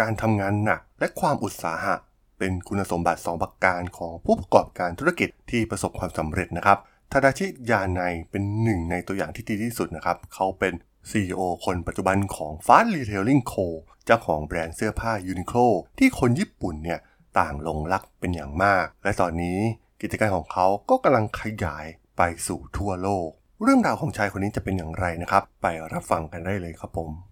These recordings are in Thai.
การทำงานหนักและความอุตสาหะ เป็นคุณสมบัติสองประการของผู้ประกอบการธุรกิจที่ประสบความสำเร็จนะครับทาดาชิยาไนเป็นหนึ่งในตัวอย่างที่ดีที่สุดนะครับ เขาเป็น CEO คนปัจจุบันของ Fast Retailing Co เจ้าของแบรนด์เสื้อผ้า Uniqlo ที่คนญี่ปุ่นเนี่ยต่างหลงรักเป็นอย่างมาก และตอนนี้กิจการของเขาก็กำลังขยายไปสู่ทั่วโลก เรื่องราวของชายคนนี้จะเป็นอย่างไรนะครับ ไปรับฟังกันได้เลยครับผม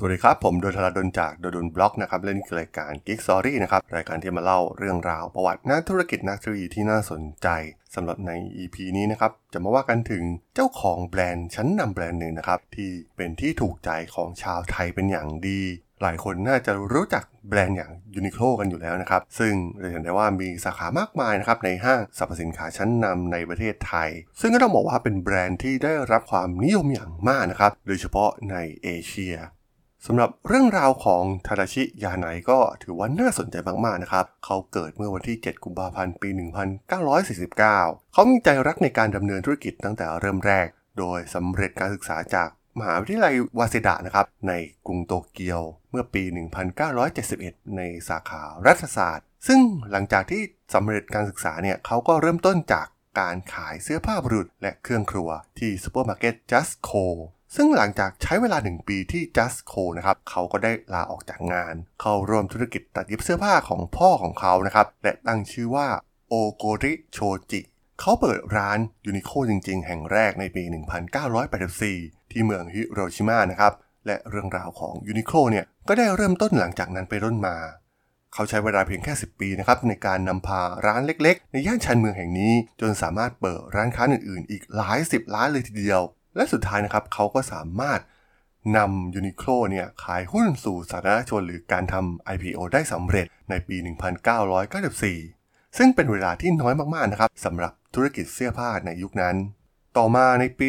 สวัสดีครับ ผมดล ธราดล จาก ด.ดล็อกนะครับเล่นรายการ Geek Story นะครับ รายการที่มาเล่าเรื่องราวประวัตินักธุรกิจนักธุรกิจที่น่าสนใจสำหรับใน EP นี้นะครับ จะมาว่ากันถึงเจ้าของแบรนด์ชั้นนำแบรนด์หนึ่งนะครับ ที่เป็นที่ถูกใจของชาวไทยเป็นอย่างดี หลายคนน่าจะรู้จักแบรนด์อย่าง Uniqlo กันอยู่แล้วนะครับ ซึ่งเราเห็นได้ว่ามีสาขามากมายนะครับในห้างสรรพสินค้าชั้นนำในประเทศไทย ซึ่งก็ต้องบอกว่าเป็นแบรนด์ที่ได้รับความนิยมอย่างมากนะครับ โดยเฉพาะในเอเชีย สำหรับเรื่องราวของทาดาชิยาไนก็ถือว่าน่าสนใจมากๆนะครับ เขาเกิดเมื่อวันที่ 7 กุมภาพันธ์ ปี 1949 เขามีใจรักในการดำเนินธุรกิจตั้งแต่เริ่มแรก โดยสำเร็จการศึกษาจากมหาวิทยาลัยวาเซดะนะครับ ในกรุงโตเกียวเมื่อปี 1971 ในสาขารัฐศาสตร์ ซึ่งหลังจากที่สำเร็จการศึกษาเนี่ยเขาก็เริ่มต้นจากการขายเสื้อผ้าบรุษและเครื่องครัวที่ซูเปอร์มาร์เก็ต Jusco ซึ่งหลังจากใช้เวลา 1 ปีที่ Jusco นะครับ เขาก็ได้ลาออกจากงาน เข้าร่วมธุรกิจตัดเย็บเสื้อผ้าของพ่อของเขานะครับ และตั้งชื่อว่าโอโกริโชจิ เขาเปิดร้าน Uniqlo จริง ๆ แห่งแรกในปี 1984 ที่เมืองฮิโรชิมานะครับ และเรื่องราวของ Uniqlo เนี่ย ก็ได้เริ่มต้นหลังจากนั้นไปต้นมา เขาใช้เวลาเพียงแค่ 10 ปีนะครับในการนำพาร้านเล็ก ๆ ในย่านชานเมืองแห่งนี้ จนสามารถเปิดร้านค้าอื่น ๆ อีกหลายสิบร้านเลยทีเดียว และสุดท้ายนะครับเขาก็สามารถนำยูนิโคลเนี่ยขายหุ้นสู่สาธารณชนหรือการทำ IPO ได้สำเร็จในปี 1994 ซึ่งเป็นเวลาที่น้อยมากๆนะครับสำหรับธุรกิจเสื้อผ้าในยุคนั้น ต่อมาในปี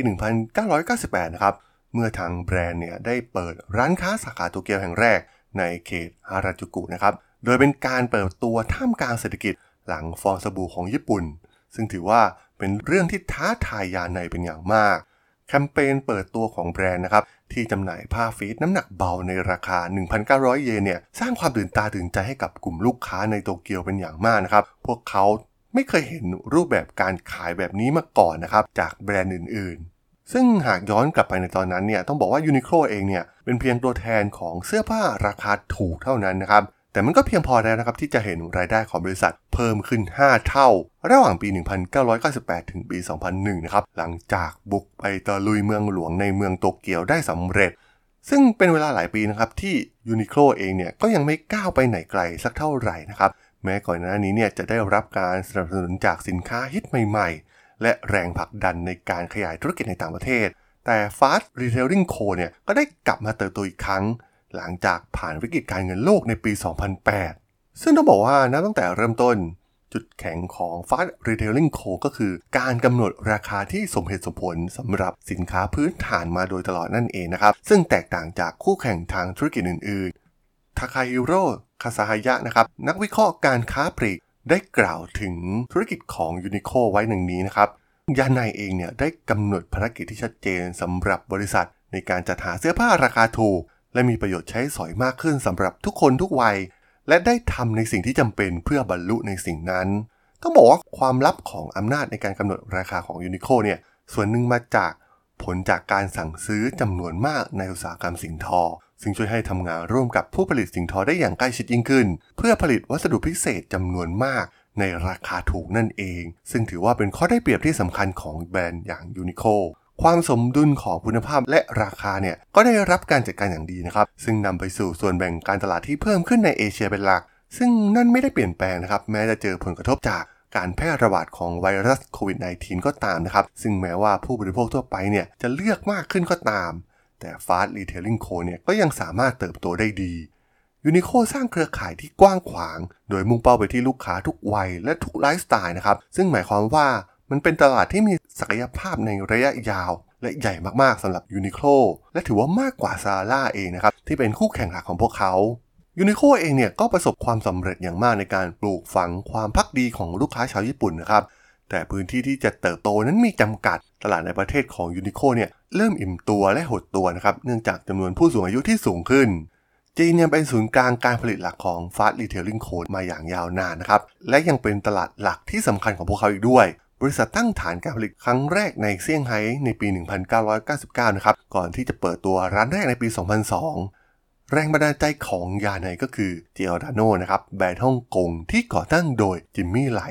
1998 นะครับ เมื่อทางแบรนด์เนี่ยได้เปิดร้านค้าสาขาโตเกียวแห่งแรกในเขตฮาราจูกุนะครับ โดยเป็นการเปิดตัวท่ามกลางเศรษฐกิจหลังฟองสบู่ของญี่ปุ่น ซึ่งถือว่าเป็นเรื่องที่ท้าทายยาในเป็นอย่างมาก แคมเปญเปิดตัวของแบรนด์นะครับ ที่จำหน่ายผ้าฟีดน้ำหนักเบาในราคา 1,900 เยนเนี่ย สร้างความตื่นตาตื่นใจให้กับกลุ่มลูกค้าในโตเกียวเป็นอย่างมากนะครับ พวกเขาไม่เคยเห็นรูปแบบการขายแบบนี้มาก่อนนะครับ จากแบรนด์อื่นๆ ซึ่งหากย้อนกลับไปในตอนนั้นเนี่ยต้องบอกว่ายูนิโคลเองเนี่ยเป็นเพียงตัวแทนของเสื้อผ้าราคาถูกเท่านั้นนะครับ แต่มันก็เพียงพอแล้วนะครับที่จะเห็นรายได้ของบริษัทเพิ่มขึ้น 5 เท่า ระหว่างปี 1998 ถึงปี 2001 นะครับ หลังจากบุกไปตะลุยเมืองหลวงในเมืองโตเกียวได้สำเร็จ ซึ่งเป็นเวลาหลายปีนะครับที่ยูนิโคลเองเนี่ยก็ยังไม่ก้าวไปไหนไกลสักเท่าไหร่นะครับ แม้ก่อนหน้านี้เนี่ยจะได้รับการสนับสนุนจากสินค้าฮิตใหม่ ๆ และแรงผลักดันในการขยายธุรกิจในต่างประเทศ แต่ Fast Retailing Co เนี่ยก็ได้กลับมาเติบโตอีกครั้ง หลังจากผ่านวิกฤตการเงินโลกในปี 2008 ซึ่งต้องบอกว่านับตั้งแต่เริ่มต้น จุดแข็งของ Fast Retailing Co ก็คือ การกำหนดราคาที่สมเหตุสมผลสำหรับสินค้าพื้นฐานมาโดยตลอดนั่นเองนะครับ ซึ่งแตกต่างจากคู่แข่งทางธุรกิจอื่นๆ ทาคาฮิโร่คาซาฮายะนะครับ นักวิเคราะห์การค้าปลีกได้กล่าวถึงธุรกิจของยูนิโคไว้หนึ่งนี้นะครับยานายเองเนี่ยได้กำหนดภารกิจที่ชัดเจนสำหรับบริษัทในการจัดหาเสื้อผ้าราคาถูก และมีประโยชน์ใช้สอยมากขึ้นสำหรับทุกคนทุกวัย และได้ทำในสิ่งที่จำเป็นเพื่อบรรลุในสิ่งนั้น ต้องบอกว่าความลับของอำนาจในการกำหนดราคาของ Uniqlo เนี่ยส่วนหนึ่งมาจากผลจากการสั่งซื้อจำนวนมากในอุตสาหกรรมสิ่งทอ ซึ่งช่วยให้ทำงานร่วมกับผู้ผลิตสิ่งทอได้อย่างใกล้ชิดยิ่งขึ้น เพื่อผลิตวัสดุพิเศษจำนวนมากในราคาถูกนั่นเอง ซึ่งถือว่าเป็นข้อได้เปรียบที่สำคัญของแบรนด์อย่าง Uniqlo ความสมดุลของคุณภาพและราคาเนี่ยก็ได้รับการจัดการอย่างดีนะครับ ซึ่งนำไปสู่ส่วนแบ่งการตลาดที่เพิ่มขึ้นในเอเชียเป็นหลัก ซึ่งนั่นไม่ได้เปลี่ยนแปลงนะครับ แม้จะเจอผลกระทบจากการแพร่ระบาดของไวรัสโควิด -19 ก็ตามนะครับ ซึ่งแม้ว่าผู้บริโภคทั่วไปเนี่ยจะเลือกมากขึ้นก็ตาม แต่ Fast Retailing Co เนี่ยก็ยังสามารถเติบโตได้ดียูนิโคสร้างเครือข่ายที่กว้างขวาง โดยมุ่งเป้าไปที่ลูกค้าทุกวัยและทุกไลฟ์สไตล์นะครับ ซึ่งหมายความว่า มันเป็นตลาดที่มีศักยภาพในระยะยาว และใหญ่มากๆสำหรับ Uniqlo และถือว่ามากกว่า Zara เองนะครับ ที่เป็นคู่แข่งหลักของพวกเขา Uniqlo เองเนี่ยก็ประสบความสำเร็จอย่างมากในการปลูกฝังความภักดีของลูกค้าชาวญี่ปุ่นนะครับแต่พื้นที่ที่จะเติบโตนั้นมีจำกัด ตลาดในประเทศของ Uniqlo เนี่ยเริ่มอิ่มตัวและหดตัวนะครับ เนื่องจากจำนวนผู้สูงอายุที่สูงขึ้น จีนยังเป็นศูนย์กลางการผลิตหลักของ Fast Retailing Co.มาอย่างยาวนานนะครับ และยังเป็นตลาดหลักที่สำคัญของพวกเขาอีกด้วย บริษัทตั้งฐานการผลิตครั้งแรกในเซี่ยงไฮ้ในปี 1999 นะครับ ก่อนที่จะเปิดตัวร้านแรกในปี 2002 แรงบันดาลใจของยาไนก็คือ Giordano นะครับ แบรนด์ฮ่องกงที่ก่อตั้งโดยจิมมี่ไหล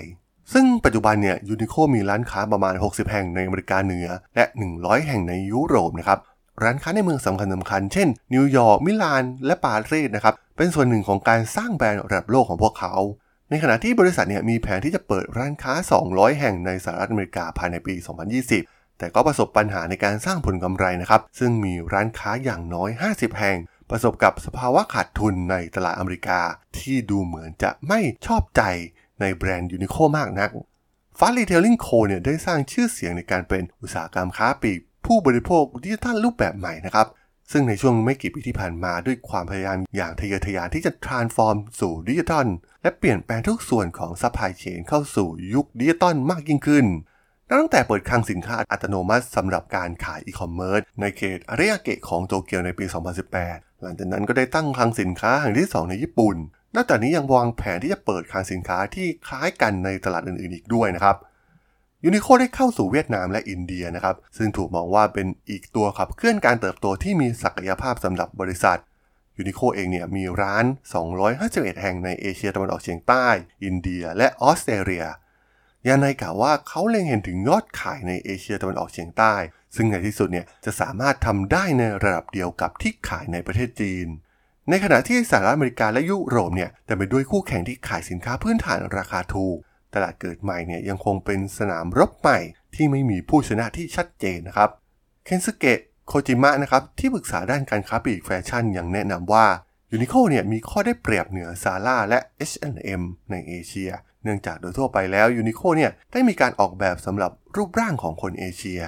ซึ่งปัจจุบันเนี่ย Uniqlo มีร้านค้าประมาณ 60 แห่งในอเมริกาเหนือ และ 100 แห่งในยุโรปนะครับ ร้านค้าในเมืองสำคัญสำคัญ เช่น นิวยอร์ก มิลาน และปารีสนะครับ เป็นส่วนหนึ่งของการสร้างแบรนด์ระดับโลกของพวกเขา ในขณะที่บริษัทเนี่ยมีแผนที่จะเปิดร้านค้า 200 แห่งในสหรัฐอเมริกาภายในปี 2020 แต่ก็ประสบปัญหาในการสร้างผลกำไรนะครับ ซึ่งมีร้านค้าอย่างน้อย 50 แห่ง ประสบกับสภาวะขาดทุนในตลาดอเมริกา ที่ดูเหมือนจะไม่ชอบใจในแบรนด์ Uniqlo มากนัก Fast Retailing Co เนี่ยได้สร้างชื่อเสียงในการเป็นอุตสาหกรรมค้าปลีกผู้บริโภคดิจิทัลรูปแบบใหม่นะครับ ซึ่งในช่วงไม่กี่ปีที่ผ่านมาด้วยความพยายามอย่างทะเยอทะยานที่จะ transform สู่ดิจิทัล และเปลี่ยนแปลงทุกส่วนของ supply chain เข้าสู่ยุคดิจิตอลมากยิ่งขึ้น ตั้งแต่เปิดคลังสินค้าอัตโนมัติสำหรับการขายอีคอมเมิร์ซในเขตอาริยาเกะของโตเกียวในปี 2018 หลังจากนั้นก็ได้ตั้งคลังสินค้าแห่งที่ 2 ในญี่ปุ่นนอกจากนี้ยังวางแผนที่จะเปิดคลังสินค้าที่คล้ายกันในตลาดอื่นๆอีกด้วยนะครับ Uniqlo ได้เข้าสู่เวียดนามและอินเดียนะครับ ซึ่งถูกมองว่าเป็นอีกตัวขับเคลื่อนการเติบโตที่มีศักยภาพสำหรับบริษัทยูนิโคเองเนี่ยมีร้าน 251 แห่งในเอเชียตะวันออกเฉียงใต้ อินเดียและออสเตรเลียยานายกล่าวว่าเขาเล็งเห็นถึงยอดขายในเอเชียตะวันออกเฉียงใต้ ซึ่งในที่สุดเนี่ยจะสามารถทำได้ในระดับเดียวกับที่ขายในประเทศจีน ในขณะที่สหรัฐอเมริกาและยุโรปเนี่ยแต่ไปด้วยคู่แข่งที่ขายสินค้าพื้นฐานราคาถูก ตลาดเกิดใหม่เนี่ยยังคงเป็นสนามรบใหม่ที่ไม่มีผู้ชนะที่ชัดเจนนะครับเคนสเกะโคจิมะนะครับที่ปรึกษาด้านการค้าปลีกแฟชั่นยังแนะนำว่า Uniqlo เนี่ยมีข้อได้เปรียบเหนือ Zara และ H&M ในเอเชีย เนื่องจากโดยทั่วไปแล้ว Uniqlo เนี่ยได้มีการออกแบบสำหรับรูปร่างของคนเอเชีย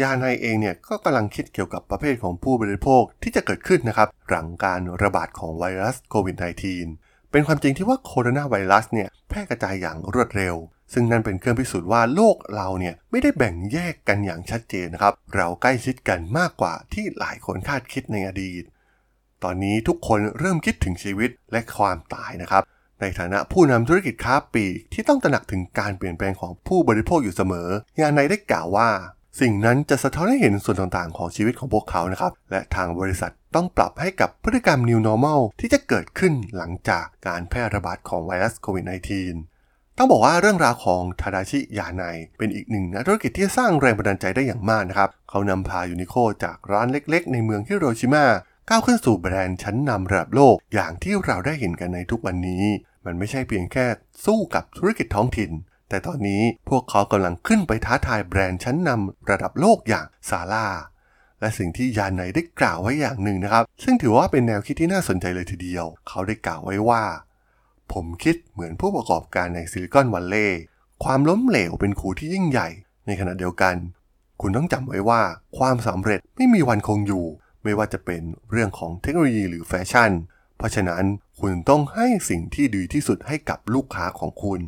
ยาไนเองเนี่ยก็กำลังคิดเกี่ยวกับประเภทของผู้บริโภคที่จะเกิดขึ้นนะครับหลังการระบาดของไวรัสโควิด -19 เป็นความจริงที่ว่าโคโรนาไวรัสเนี่ยแพร่กระจายอย่างรวดเร็ว ซึ่งนั่นเป็นเครื่องพิสูจน์ว่าโลกเราเนี่ยไม่ได้แบ่งแยกกันอย่างชัดเจนนะครับ เราใกล้ชิดกันมากกว่าที่หลายคนคาดคิดในอดีต ตอนนี้ทุกคนเริ่มคิดถึงชีวิตและความตายนะครับ ในฐานะผู้นำธุรกิจค้าปลีกที่ต้องตระหนักถึงการเปลี่ยนแปลงของผู้บริโภคอยู่เสมอยาในได้กล่าวว่า สิ่งนั้นจะสะท้อนให้เห็นส่วนต่างๆ ของชีวิตของพวกเขานะครับ และทางบริษัท ต้องปรับให้กับพฤติกรรม New Normal ที่จะเกิดขึ้นหลังจากการแพร่ระบาดของไวรัสโควิด -19 ต้องบอกว่าเรื่องราวของทาดาชิยาไนเป็นอีกหนึ่งนักธุรกิจที่สร้างแรงบันดาลใจได้อย่างมากนะครับ เขานำพา Uniqlo จากร้านเล็กๆ ในเมืองฮิโรชิมาก้าวขึ้นสู่แบรนด์ชั้นนำระดับโลกอย่างที่เราได้เห็นกันในทุกวันนี้ มันไม่ใช่เพียงแค่สู้กับธุรกิจท้องถิ่น แต่ตอนนี้พวกเขากำลังขึ้นไปท้าทายแบรนด์ชั้นนำระดับโลกอย่าง Zara และสิ่งที่ยาไนได้กล่าวไว้อย่างหนึ่งนะครับ ซึ่งถือว่าเป็นแนวคิดที่น่าสนใจเลยทีเดียว เขาได้กล่าวไว้ว่า ผมคิดเหมือนผู้ประกอบการใน Silicon Valley ความล้มเหลวเป็นครูที่ยิ่งใหญ่ ในขณะเดียวกัน คุณต้องจำไว้ว่าความสำเร็จไม่มีวันคงอยู่ ไม่ว่าจะเป็นเรื่องของเทคโนโลยีหรือแฟชั่น เพราะฉะนั้นคุณต้องให้สิ่งที่ดีที่สุดให้กับลูกค้าของคุณ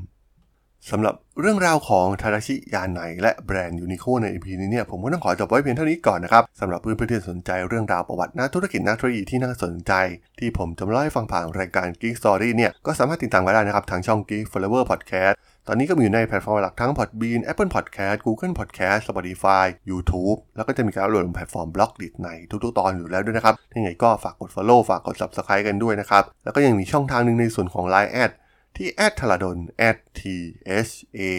สำหรับเรื่องราวของทาดาชิยาไนและแบรนด์ Uniqlo ใน EP นี้เนี่ยผมก็ต้องขอจบไว้เพียงเท่านี้ก่อนนะครับสำหรับเพื่อนๆที่สนใจเรื่องราวประวัตินักธุรกิจนักธุรกิจที่น่าสนใจ ที่ผมจะมาเล่าให้ฟังผ่านรายการ Geek Story เนี่ยก็สามารถติดตามกันได้นะครับทางช่อง Geek Forever Podcast ตอนนี้ก็มีอยู่ในแพลตฟอร์มหลักทั้ง Podbean Apple Podcast Google Podcast Spotify YouTube แล้วก็จะมีการอัปโหลดลงแพลตฟอร์ม Blockdit ในทุกๆ ตอนอยู่แล้วด้วยนะครับยังไงก็ฝากกด Follow ฝากกด Subscribe กันด้วยนะครับแล้วก็ยังมีช่องทางหนึ่งในส่วนของ Line ที่แอดธราดล t h a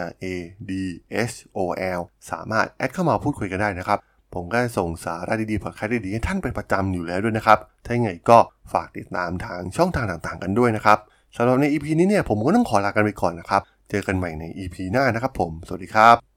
r a d s o l สามารถแอดเข้ามาพูดคุยกันได้นะครับ ผมก็ส่งสาระดีๆพอดแคสต์ดีๆให้ท่านเป็นประจำอยู่แล้วด้วยนะครับ ถ้าอย่างไรก็ฝากติดตามทางช่องทางต่างๆกันด้วยนะครับสำหรับใน EP นี้เนี่ยผมก็ต้องขอลากันไปก่อนนะครับ เจอกันใหม่ใน EP หน้านะครับผม สวัสดีครับ